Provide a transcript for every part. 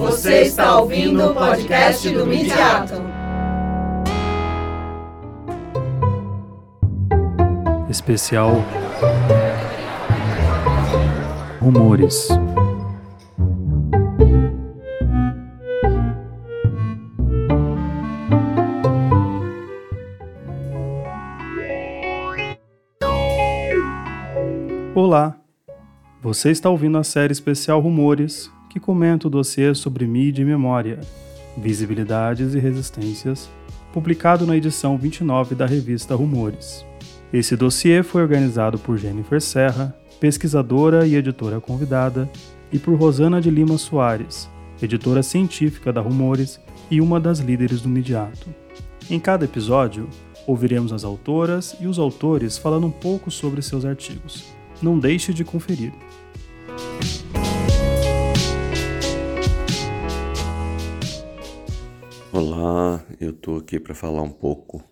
Você está ouvindo o podcast do Midiato. Especial Rumores. Olá, você está ouvindo a série especial Rumores, que comenta o dossiê sobre mídia e memória, visibilidades e resistências, publicado na edição 29 da revista Rumores. Esse dossiê foi organizado por Jennifer Serra, pesquisadora e editora convidada, e por Rosana de Lima Soares, editora científica da Rumores e uma das líderes do Midiato. Em cada episódio, ouviremos as autoras e os autores falando um pouco sobre seus artigos. Não deixe de conferir. Olá, eu estou aqui para falar um pouco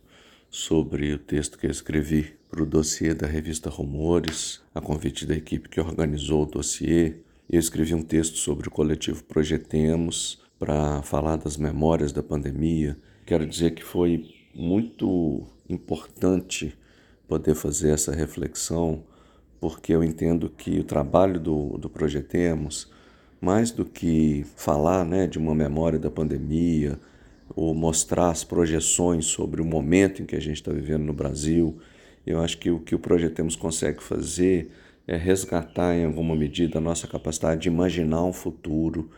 sobre o texto que eu escrevi para o dossiê da revista Rumores, a convite da equipe que organizou o dossiê. Eu escrevi um texto sobre o coletivo Projetemos para falar das memórias da pandemia. Quero dizer que foi muito importante poder fazer essa reflexão porque eu entendo que o trabalho do, do Projetemos, mais do que falar né, de uma memória da pandemia, ou mostrar as projeções sobre o momento em que a gente está vivendo no Brasil, eu acho que o que o Projetemos consegue fazer é resgatar em alguma medida a nossa capacidade de imaginar um futuro,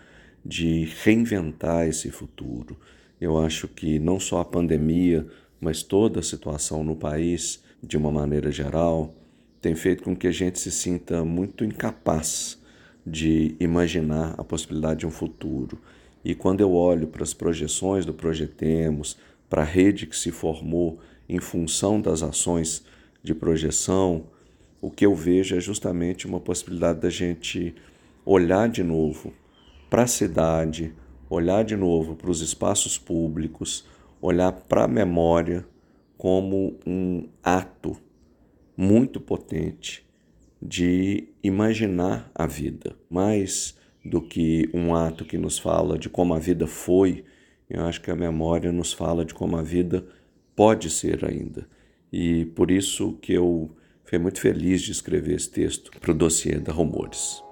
de reinventar esse futuro. Eu acho que não só a pandemia, mas toda a situação no país, de uma maneira geral, tem feito com que a gente se sinta muito incapaz de imaginar a possibilidade de um futuro. E quando eu olho para as projeções do Projetemos, para a rede que se formou em função das ações de projeção, o que eu vejo é justamente uma possibilidade da gente olhar de novo para a cidade, olhar de novo para os espaços públicos, olhar para a memória como um ato muito potente de imaginar a vida, mais do que um ato que nos fala de como a vida foi, eu acho que a memória nos fala de como a vida pode ser ainda. E por isso que eu fui muito feliz de escrever esse texto para o dossiê da Rumores.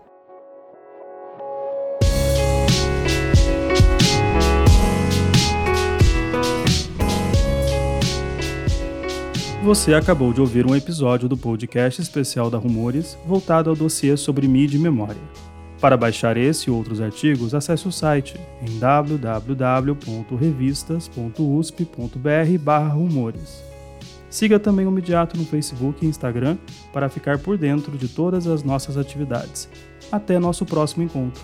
Você acabou de ouvir um episódio do podcast especial da Rumores voltado ao dossiê sobre mídia e memória. Para baixar esse e outros artigos, acesse o site em www.revistas.usp.br/rumores. Siga também o Mediato no Facebook e Instagram para ficar por dentro de todas as nossas atividades. Até nosso próximo encontro.